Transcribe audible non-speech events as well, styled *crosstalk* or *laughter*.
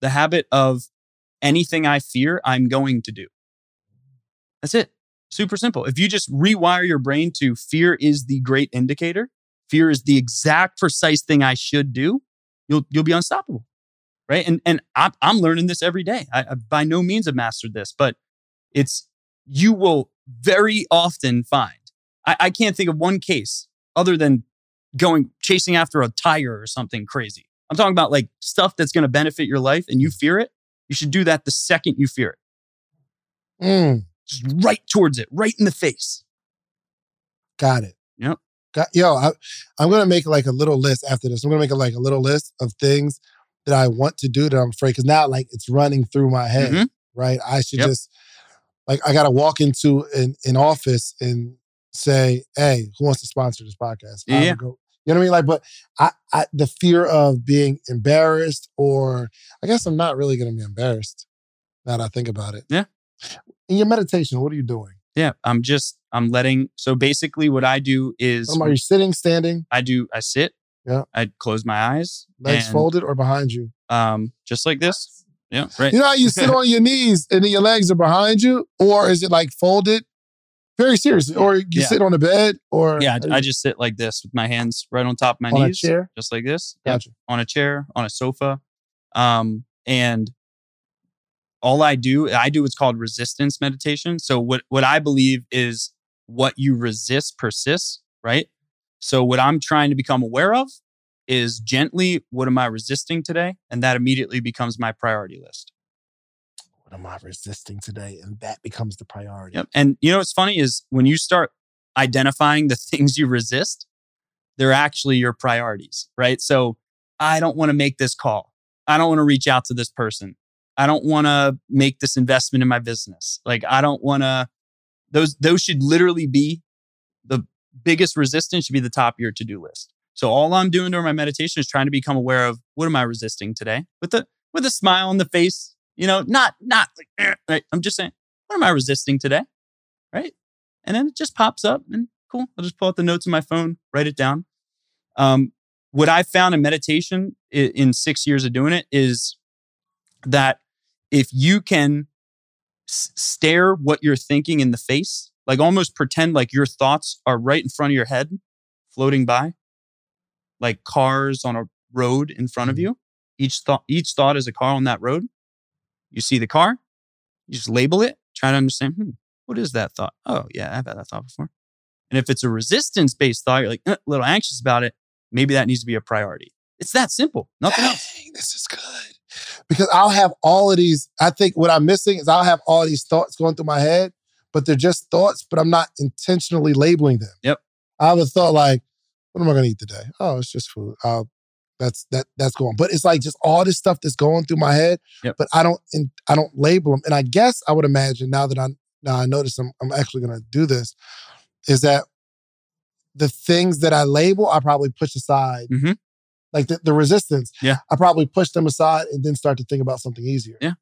the habit of anything I fear, I'm going to do. That's it. Super simple. If you just rewire your brain to fear is the great indicator, fear is the exact precise thing I should do, you'll you'll be unstoppable. Right. And and I'm, I'm learning this every day. I, I by no means have mastered this, but it's you will very often find. I, I can't think of one case other than going chasing after a tiger or something crazy. I'm talking about like stuff that's going to benefit your life and you fear it. You should do that the second you fear it. Mm, Just right towards it, right in the face. got it. Yep. Got, yo, I, I'm gonna make like a little list after this. I'm gonna make a, like a little list of things that I want to do that I'm afraid because now like it's running through my head. Mhm. Right. I should Yep. just like I gotta walk into an, an office and say, "Hey, who wants to sponsor this podcast?" Yeah. Go, you know what I mean? Like, but I, I the fear of being embarrassed, or I guess I'm not really gonna be embarrassed now that I think about it. Yeah. In your meditation, what are you doing? Yeah. I'm just, I'm letting, so basically what I do is Um, are you sitting, standing, I do, I sit. Yeah. I close my eyes. legs and, folded, or behind you? Um, just like this. Yeah. Right. You know how you sit *laughs* on your knees and then your legs are behind you, or is it like folded? Very seriously, or you Yeah. sit on the bed, or Yeah. I, I just sit like this with my hands right on top of my on knees. a chair. Just like this. Yep. Gotcha. on a chair, on a sofa. Um, and all I do, I do what's called resistance meditation. So what what I believe is what you resist persists, right? So what I'm trying to become aware of is gently what am I resisting today? And that immediately becomes my priority list. What am I resisting today? And that becomes the priority. Yep. And you know what's funny is when you start identifying the *laughs* things you resist, they're actually your priorities, right? So I don't want to make this call. I don't want to reach out to this person. I don't want to make this investment in my business. Like I don't want to those those should literally be the biggest resistance should be the top of your to-do list. So all I'm doing during my meditation is trying to become aware of what am I resisting today with a with a smile on the face, you know, not not like "Eh," right. I'm just saying, what am I resisting today? Right? And then it just pops up and cool. I'll just pull out the notes in my phone, write it down. Um, what I found in meditation i- in six years of doing it is that if you can s- stare what you're thinking in the face, like almost pretend like your thoughts are right in front of your head, floating by, like cars on a road in front of Mhm. you. Each thought, each thought is a car on that road. You see the car, you just label it, try to understand, hmm, what is that thought? Oh, yeah, I've had that thought before. And if it's a resistance based thought, you're like "Uh, a little anxious about it, maybe that needs to be a priority. It's that simple, nothing else. This is good. Because I'll have all of these. I think what I'm missing is I'll have all these thoughts going through my head, but they're just thoughts, but I'm not intentionally labeling them. Yep. I have a thought like, what am I gonna eat today? Oh, it's just food. Oh, that's that that's going. But it's like just all this stuff that's going through my head. Yep. But I don't in, I don't label them. And I guess I would imagine now that I now I notice I'm I'm actually gonna do this, is that the things that I label, I probably push aside. Mhm. Like the, the resistance. Yeah. I probably push them aside and then start to think about something easier. Yeah.